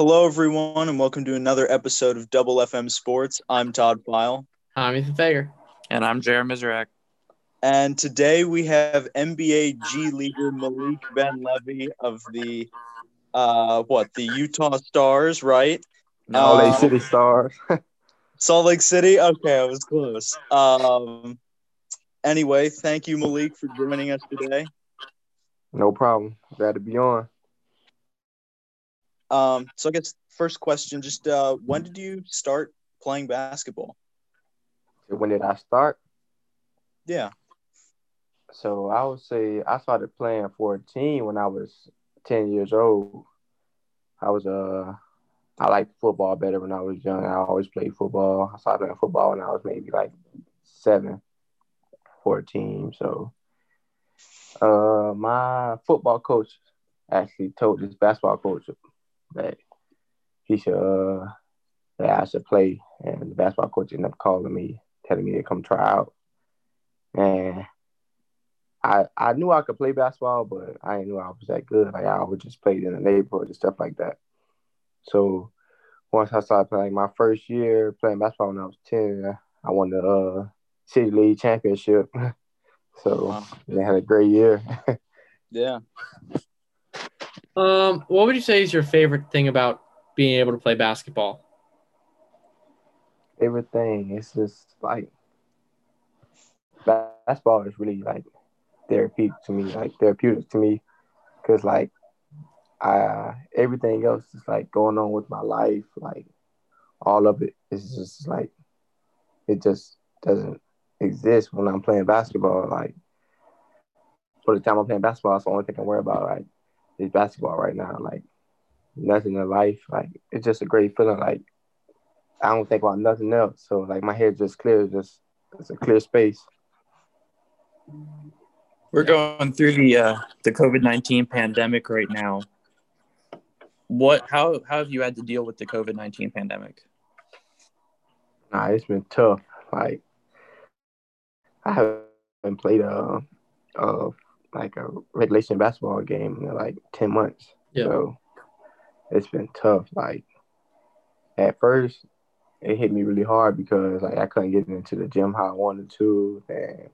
Hello, everyone, and welcome to another episode of Double FM Sports. I'm Todd File, I'm Ethan Fager. And I'm Jared Mizrak. and today we have NBA G leader Malik Benlevi of the uh, what the Utah Stars, right? All Uh, they city stars. Salt Lake City. Okay, I was close. Um, anyway, thank you, Malik, for joining us today. no problem. Glad to be on. Um, so I guess first question, just uh, when did you start playing basketball? When did I start? Yeah. So I would say I started playing for a team when I was ten years old. I was uh I liked football better when I was young. I always played football. I started playing football when I was maybe like seven for a team. So uh my football coach actually told this basketball coach that he should uh that I should play and the basketball coach ended up calling me, telling me to come try out. And I I knew I could play basketball, but I didn't know I was that good. Like I always just played in the neighborhood and stuff like that. So once I started playing my first year playing basketball when I was ten, I won the uh, city league championship. So Wow. they had a great year. Yeah. Um, what would you say is your favorite thing about being able to play basketball? Favorite thing, it's just like basketball is really like therapeutic to me, like therapeutic to me, because like I everything else is like going on with my life, like all of it is just like it just doesn't exist when I'm playing basketball. Like for the time I'm playing basketball, it's the only thing I worry about. Like is basketball right now. Like nothing in life. Like it's just a great feeling. Like I don't think about nothing else. So like my head just clear, just it's a clear space. We're going through the uh, the COVID nineteen pandemic right now. What how how have you had to deal with the COVID nineteen pandemic? Nah, it's been tough. Like I haven't played a, a like a regulation basketball game in like ten months. Yeah. So it's been tough. Like at first, it hit me really hard because like I couldn't get into the gym how I wanted to, and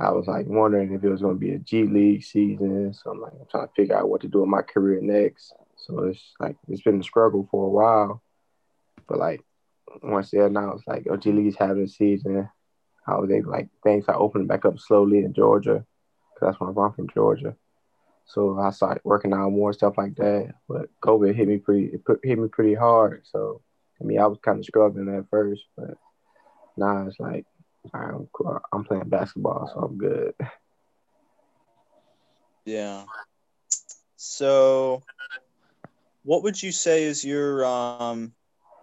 I was like wondering if it was going to be a G League season. So I'm like I'm trying to figure out what to do with my career next. So it's like it's been a struggle for a while, but like once they announced like oh G League's having a season, how they like things are opening back up slowly in Georgia, because that's where I'm from Georgia. So I started working out more stuff like that. But COVID hit me pretty it put, hit me pretty hard. So I mean I was kind of struggling at first, but now it's like I'm. I'm playing basketball, so I'm good. Yeah. So, what would you say is your um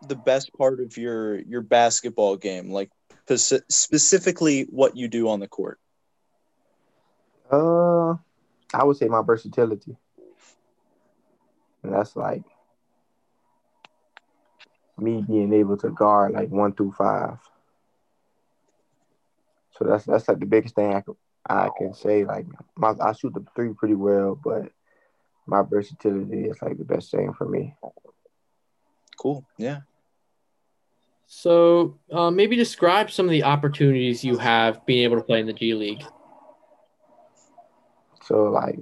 the best part of your your basketball game? Like specifically, what you do on the court? Uh, I would say my versatility, and that's like me being able to guard like one through five. So that's that's like the biggest thing I can I can say. Like my I shoot the three pretty well, but my versatility is like the best thing for me. Cool. Yeah. So, uh, maybe describe some of the opportunities you have being able to play in the G League. So like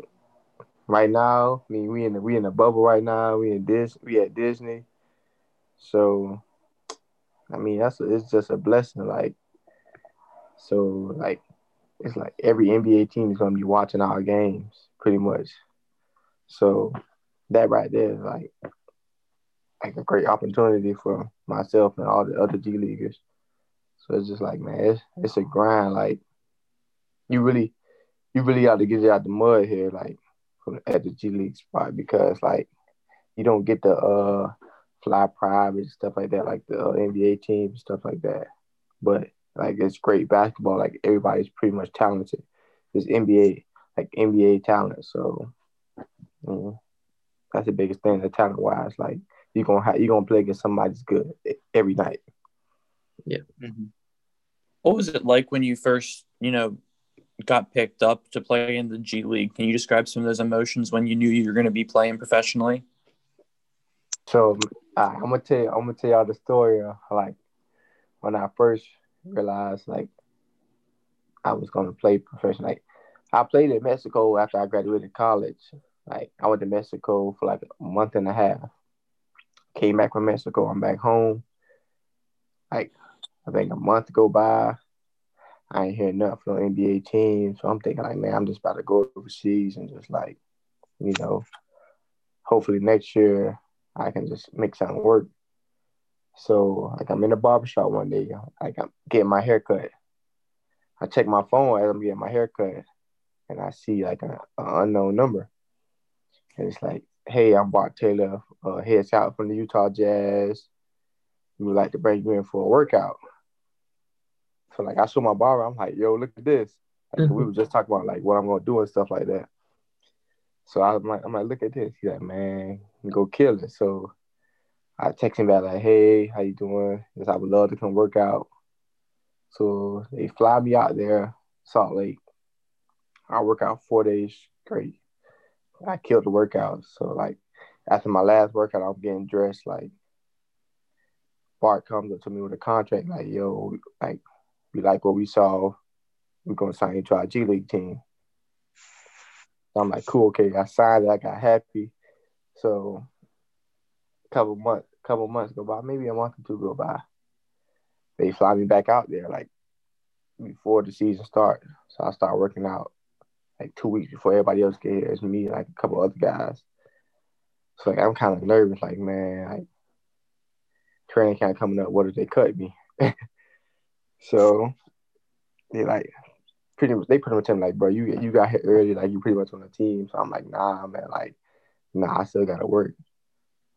right now, I mean we in the we in the bubble right now. We in Dis we at Disney. So I mean that's a, it's just a blessing. Like so like it's like every NBA team is gonna be watching our games pretty much. So that right there is like like a great opportunity for myself and all the other G leaguers. So it's just like man, it's it's a grind. Like you really you really got to get it out the mud here, like at the G League spot, because like you don't get the uh fly private stuff like that, like the uh, NBA teams and stuff like that. But like it's great basketball. Like everybody's pretty much talented. It's NBA, like NBA talent. So mm, that's the biggest thing, the talent wise. Like you gonna have you gonna play against somebody's good every night. Mhm. What was it like when you first, you know, got picked up to play in the G League? Can you describe some of those emotions when you knew you were going to be playing professionally? So I, I'm gonna tell you, I'm gonna tell y'all the story like when I first realized like I was gonna play professional. Like I played in Mexico after I graduated college. Like I went to Mexico for like a month and a half. Came back from Mexico. I'm back home. Like I think a month go by. I ain't hear nothing from NBA team. So I'm thinking like, man, I'm just about to go overseas and just like, you know, hopefully next year I can just make something work. So like I'm in the barbershop one day, like I'm getting my hair cut. I check my phone as I'm getting my hair cut and I see like an unknown number. And it's like, hey, I'm Bart Taylor, uh, head out from the Utah Jazz. We would like to bring you in for a workout. So like I show my barber, I'm like, yo, look at this. Like, we mm-hmm. were just talking about like what I'm gonna do and stuff like that. So I'm like, I'm like, look at this. He's like, man, go kill it. So I text him back like, hey, how you doing? Yes, I would love to come work out. So they fly me out there, Salt Lake. I work out four days straight. I killed the workout. So like after my last workout, I'm getting dressed. Like Bart comes up to me with a contract, like, yo, like we like what we saw. We're gonna sign you to our G League team. I'm like, cool, okay. I signed it. I got happy. So a couple months, couple months go by, maybe a month or two go by. They fly me back out there like before the season starts. So I start working out like two weeks before everybody else get here. It's me like a couple other guys. So like I'm kind of nervous, like man, like training camp coming up. What if they cut me? so they like pretty much they pretty much tell me like, bro, you you got here early, like you pretty much on the team. So I'm like, nah, man, like, nah, I still gotta work.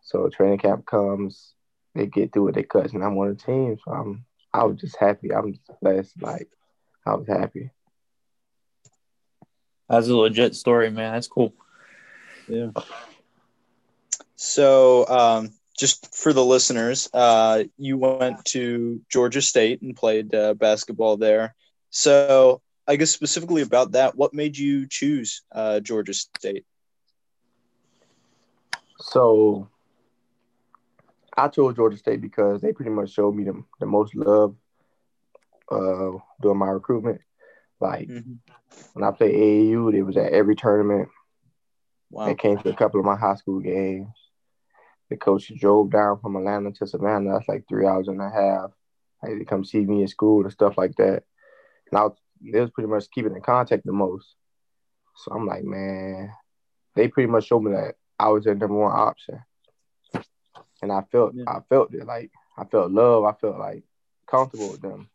So training camp comes, they get through it, they cuts, and I'm on the team. So I'm I was just happy. I'm just blessed. Like I was happy. That's a legit story, man. That's cool. Yeah. So, um, just for the listeners, uh, you went to Georgia State and played uh, basketball there. So, I guess specifically about that, what made you choose uh, Georgia State? So, I chose Georgia State because they pretty much showed me the, the most love uh, during my recruitment. Like mm-hmm. when I played AAU, it was at every tournament. Wow. They came to a couple of my high school games. The coach drove down from Atlanta to Savannah. That's like three hours and a half. Like, they come see me in school and stuff like that. And I was, they was pretty much keeping in contact the most. So I'm like, man, they pretty much showed me that I was their number one option. And I felt, yeah. I felt it. Like I felt love. I felt like comfortable with them.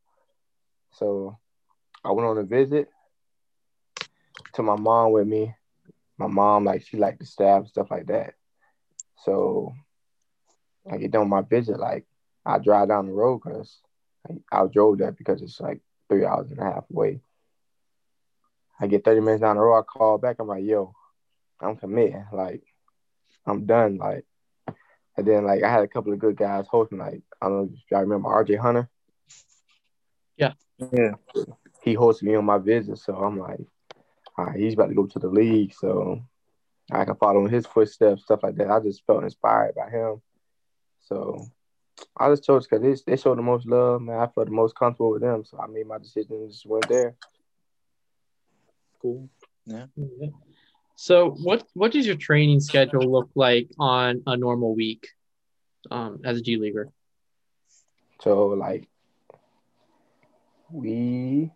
So I went on a visit to my mom with me. My mom, like, she liked the staff and stuff like that. So I get done my visit, like, I drive down the road because I, I drove that because it's like three hours and a half away. I get 30 minutes down the road, I call back, I'm like, yo, I'm committing. Like, I'm done. Like, and then, like, I had a couple of good guys hosting, like, I don't know if y'all remember RJ Hunter. Yeah. Yeah he hosted me on my visit. So I'm like, all right, he's about to go to the league. So I can follow in his footsteps, stuff like that. I just felt inspired by him. So I just chose because they, they showed the most love, man. I felt the most comfortable with them. So I made my decision and just went there. Cool. Yeah. So what what does your training schedule look like on a normal week um, as a G leaguer? So like we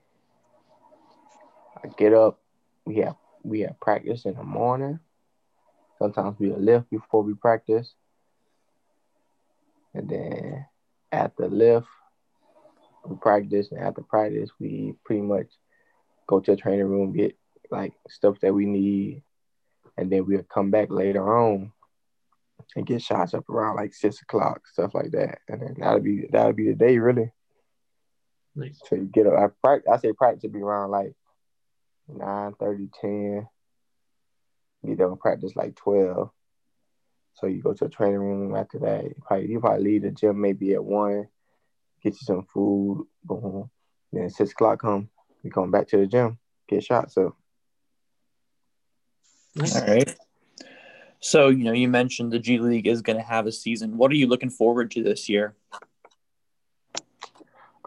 I get up, we have we have practice in the morning. Sometimes we lift before we practice. And then after lift, we practice and after practice we pretty much go to the training room, get like stuff that we need, and then we'll come back later on and get shots up around like six o'clock, stuff like that. And then that'll be that'll be the day really. Nice. So you get up. I practice. I say practice to be around like 9 30, 10. You don't practice like 12. So you go to a training room after that. You probably, you probably leave the gym maybe at 1, get you some food, boom. Then 6 o'clock come, you come back to the gym, get shots up. All right. So, you know, you mentioned the G League is going to have a season. What are you looking forward to this year?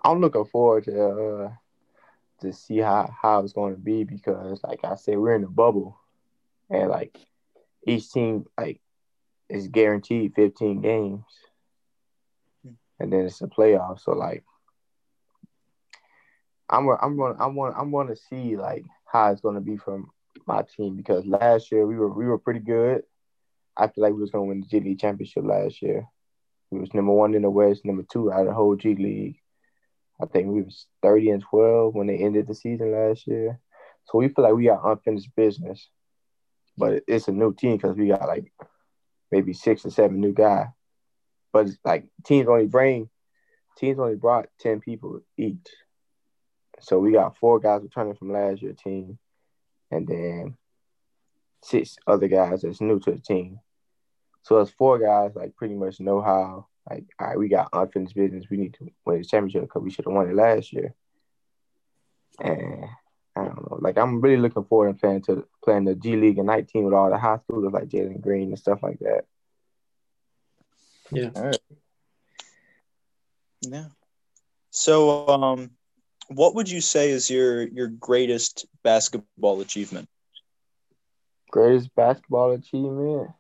I'm looking forward to uh, to see how how it's going to be because, like I said, we're in a bubble, and like each team like is guaranteed 15 games, and then it's a playoff. So like, I'm I'm going I'm going I'm going to see like how it's going to be from my team because last year we were we were pretty good. I feel like we was to win the G League championship last year. We was number one in the West, number two out of the whole G League. I think we was 30 and 12 when they ended the season last year. So we feel like we got unfinished business. But it's a new team because we got like maybe six or seven new guys. But it's like teams only bring teams only brought 10 people each. So we got four guys returning from last year team and then six other guys that's new to the team. So it's four guys like pretty much know how like, all right, we got unfinished business. We need to win the championship because we should have won it last year. And I. Like I'm really looking forward to playing to playing the G League Ignite team with all the high schoolers like Jalen Green and stuff like that. Yeah. All right. Yeah. So, um, what would you say is your your greatest basketball achievement? Greatest basketball achievement?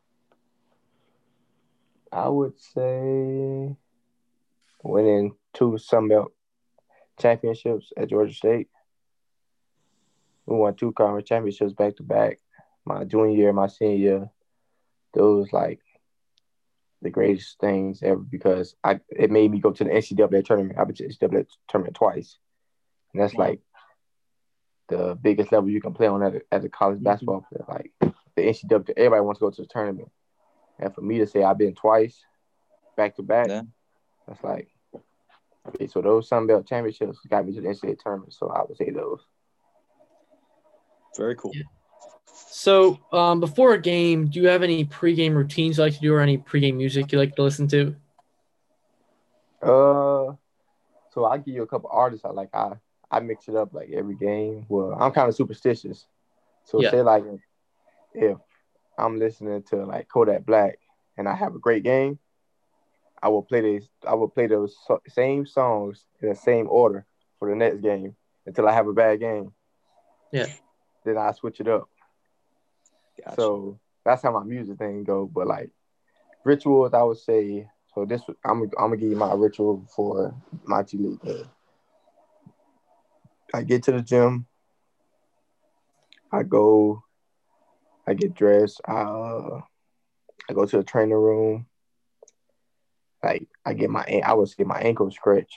I would say winning two Sun Belt championships at Georgia State. We won two conference championships back to back. My junior year, my senior year, those like the greatest things ever because I it made me go to the NCAA tournament. I've been to the NCAA tournament twice, and that's like the biggest level you can play on as a, as a college mm-hmm. basketball player. Like the NCAA, everybody wants to go to the tournament. And for me to say I've been twice, back to back, Yeah. that's like okay. So those Sun Belt championships got me to the NCAA tournament. So I would say those. Very cool. Yeah. So, um, before a game, do you have any pregame routines you like to do, or any pregame music you like to listen to? Uh, so I give you a couple artists I like. I I mix it up like every game. Well, I'm kind of superstitious, so Yeah. say like if I'm listening to like Kodak Black and I have a great game, I will play this. I will play those same songs in the same order for the next game until I have a bad game. Yeah. Then I switch it up. Gotcha. So that's how my music thing go. But like rituals, I would say. So this, I'm I'm gonna give you my ritual for my G League game. I get to the gym. I go. I get dressed. I uh, I go to the training room. Like I get my I would get my ankle stretch,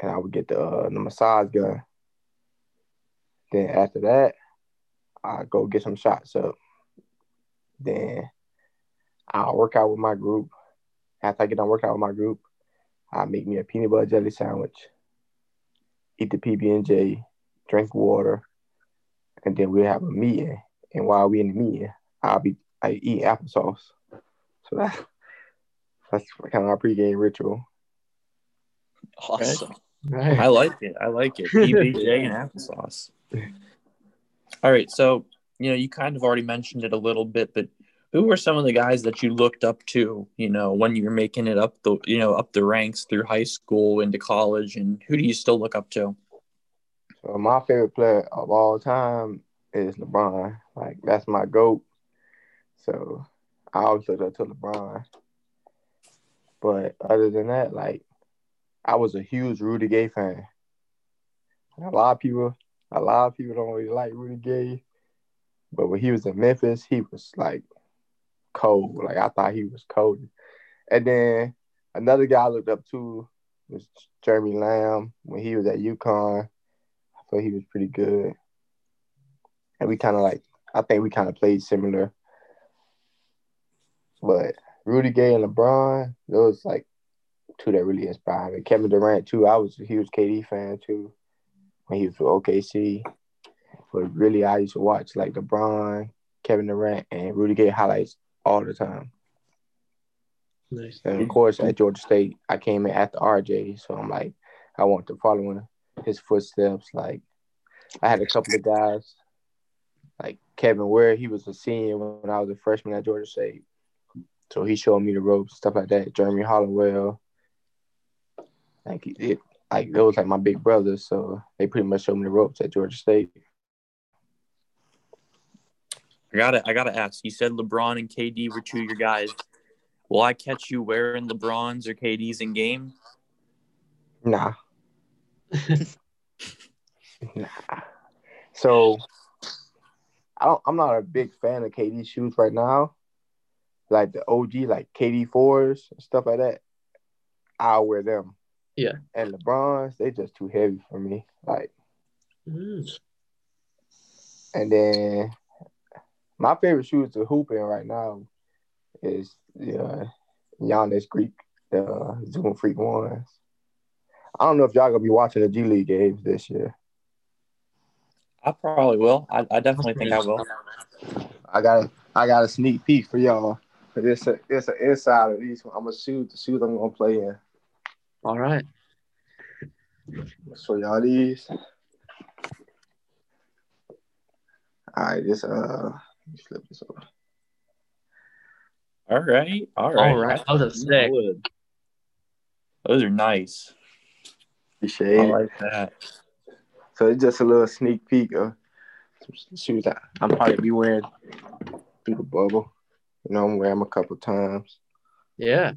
and I would get the uh, the massage gun. Then after that, I go get some shots up. Then I'll work out with my group. After I get done working out with my group, I make me a peanut butter jelly sandwich, eat the PB and J, drink water, and then we have a meeting. And while we in the meeting, I'll be I eat applesauce. So that that's kind of our pregame ritual. awesome. Right. I like it. I like it. PBJ and applesauce. All right. So, you know, you kind of already mentioned it a little bit, but who were some of the guys that you looked up to, you know, when you were making it up the, you know, up the ranks through high school into college and who do you still look up to? So my favorite player of all time is LeBron. Like that's my goat. So I always look up to LeBron. But other than that, like I was a huge Rudy Gay fan. A lot of people, a lot of people don't really like Rudy Gay. But when he was in Memphis, he was like cold. Like I thought he was cold. And then another guy I looked up to was Jeremy Lamb when he was at UConn. I thought he was pretty good. And we kind of like, I think we kind of played similar. But Rudy Gay and LeBron, those like two that really inspired me. Kevin Durant too. I was a huge KD fan too when he was with OKC. But really, I used to watch like LeBron, Kevin Durant, and Rudy Gay highlights all the time. Nice. And of course, at Georgia State, I came in after RJ, so I'm like, I want to follow in his footsteps. Like, I had a couple of guys, like Kevin Ware, he was a senior when I was a freshman at Georgia State. So he showed me the ropes, stuff like that. Jeremy Hollowell. Like it like it was like my big brother, so they pretty much showed me the ropes at Georgia State. I gotta I gotta ask. You said LeBron and KD were two of your guys. Will I catch you wearing LeBrons or KDs in game? Nah. nah. So I don't I'm not a big fan of KD shoes right now. Like the OG, like KD fours and stuff like that. I'll wear them. Yeah. And LeBrons, they just too heavy for me. Like Mm. and then my favorite shoes to hoop in right now is the uh, Giannis Greek, the uh, Zoom Freak ones. I don't know if y'all gonna be watching the G League games this year. I probably will. I, I definitely think I will. I got a, I got a sneak peek for y'all. It's a it's an inside of these. I'm gonna shoot the shoes I'm gonna play in. All right. So y'all these. All right, this uh, let me flip this over. All right. All right. All right. Those are sick. Would. Those are nice. Appreciate I like that. So it's just a little sneak peek of some shoes that I'm probably be wearing through the bubble. You know, I'm wearing them a couple times. Yeah.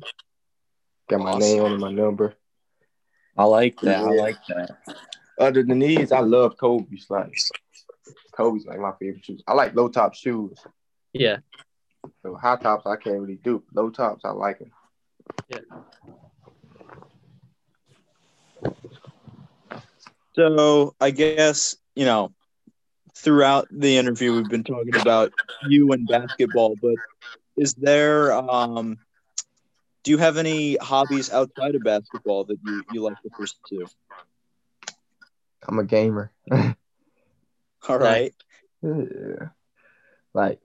Got my Awesome. name on my number. I like that. I like that. Other than these, I love Kobe's. Like Kobe's like my favorite shoes. I like low top shoes. Yeah. So high tops I can't really do. Low tops I like them. Yeah. So I guess, you know, throughout the interview we've been talking about you and basketball, but is there um do you have any hobbies outside of basketball that you, you like to pursue? I'm a gamer. All right. Yeah. Like,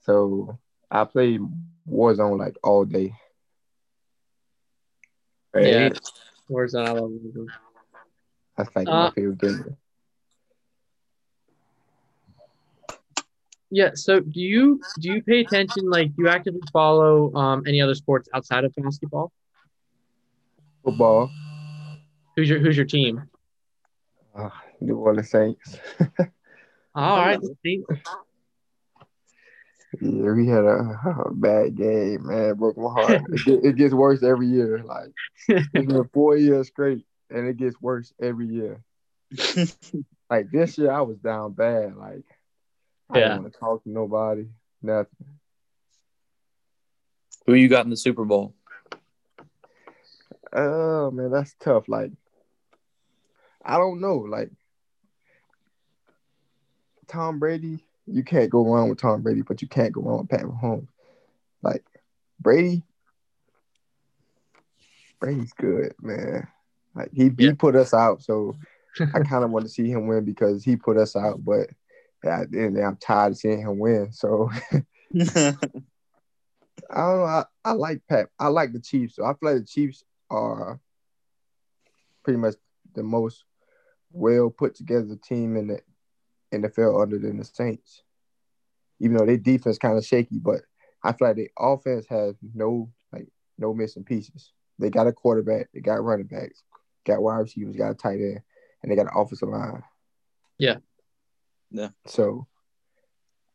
so I play Warzone like all day. Right? Yeah. Warzone, I love Warzone. That's like Uh, my favorite game. Yeah. So do you do you pay attention? Like, do you actively follow um any other sports outside of basketball? Football, Who's your Who's your team? uh, New Orleans Saints. All right. Yeah, we had a, a bad game, man. Broke my heart. it, it gets worse every year. Like it's been four years straight, and it gets worse every year. Like this year, I was down bad. Like I Yeah. didn't want to talk to nobody. Nothing. Who you got in the Super Bowl? Oh man, that's tough. Like I don't know. Like Tom Brady, you can't go wrong with Tom Brady, but you can't go wrong with Pat Mahomes. Like Brady, Brady's good, man. Like he, Yeah. he put us out, so I kind of want to see him win because he put us out. But yeah, at the end of the day, I'm tired of seeing him win. So I don't know. I, I like Pat. I like the Chiefs. So I feel like the Chiefs are pretty much the most well put together team in the NFL other than the Saints. Even though their defense kind of shaky, but I feel like their offense has no like no missing pieces. They got a quarterback, they got running backs, got wide receivers, got a tight end, and they got an offensive line. Yeah. Yeah. So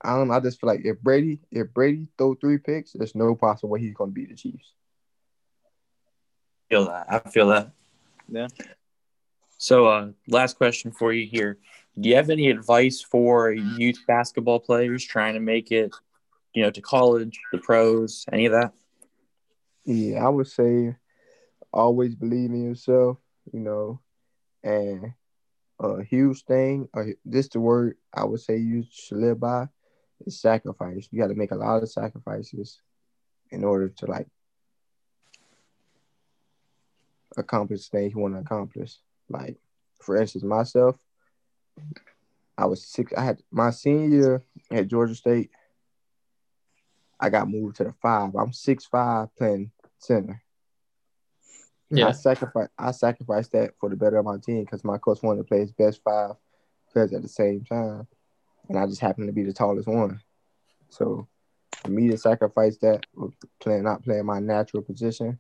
I don't know. I just feel like if Brady, if Brady throw three picks, there's no possible way he's gonna beat the Chiefs. feel that. I feel that. Yeah. So, uh, last question for you here. Do you have any advice for youth basketball players trying to make it, you know, to college, the pros, any of that? Yeah, I would say always believe in yourself, you know, and a huge thing, uh, this the word I would say you should live by is sacrifice. You got to make a lot of sacrifices in order to like accomplish things you want to accomplish. Like, for instance, myself, I was six. I had my senior year at Georgia State. I got moved to the five. I'm six five playing center. Yeah. I sacrifice I sacrificed that for the better of my team because my coach wanted to play his best five players at the same time. and I just happened to be the tallest one. So for me to sacrifice that, playing not playing my natural position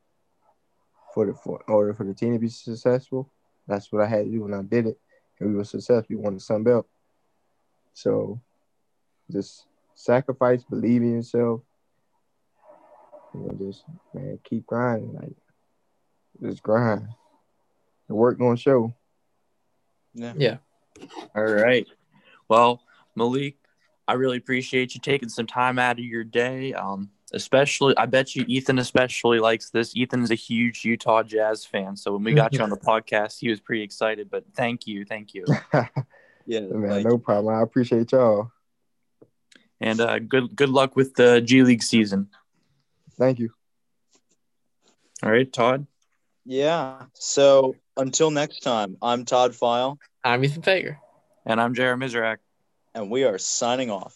for the for in order for the team to be successful, that's what I had to do, and I did it, and we were successful. We won the Sun Belt. So just sacrifice, believe in yourself, and just man keep grinding, like just grind. The work gonna show. Yeah. Yeah. All right. Well, Malik, I really appreciate you taking some time out of your day. Um, especially, I bet you Ethan especially likes this. Ethan is a huge Utah Jazz fan, so when we got you on the podcast, he was pretty excited. But thank you, thank you, Yeah. man, like- no problem. I appreciate y'all. and uh, good good luck with the G League season. Thank you. All right, Todd. Yeah. So until next time, I'm Todd File, I'm Ethan Fager. And I'm Jared Mizrak. and we are signing off.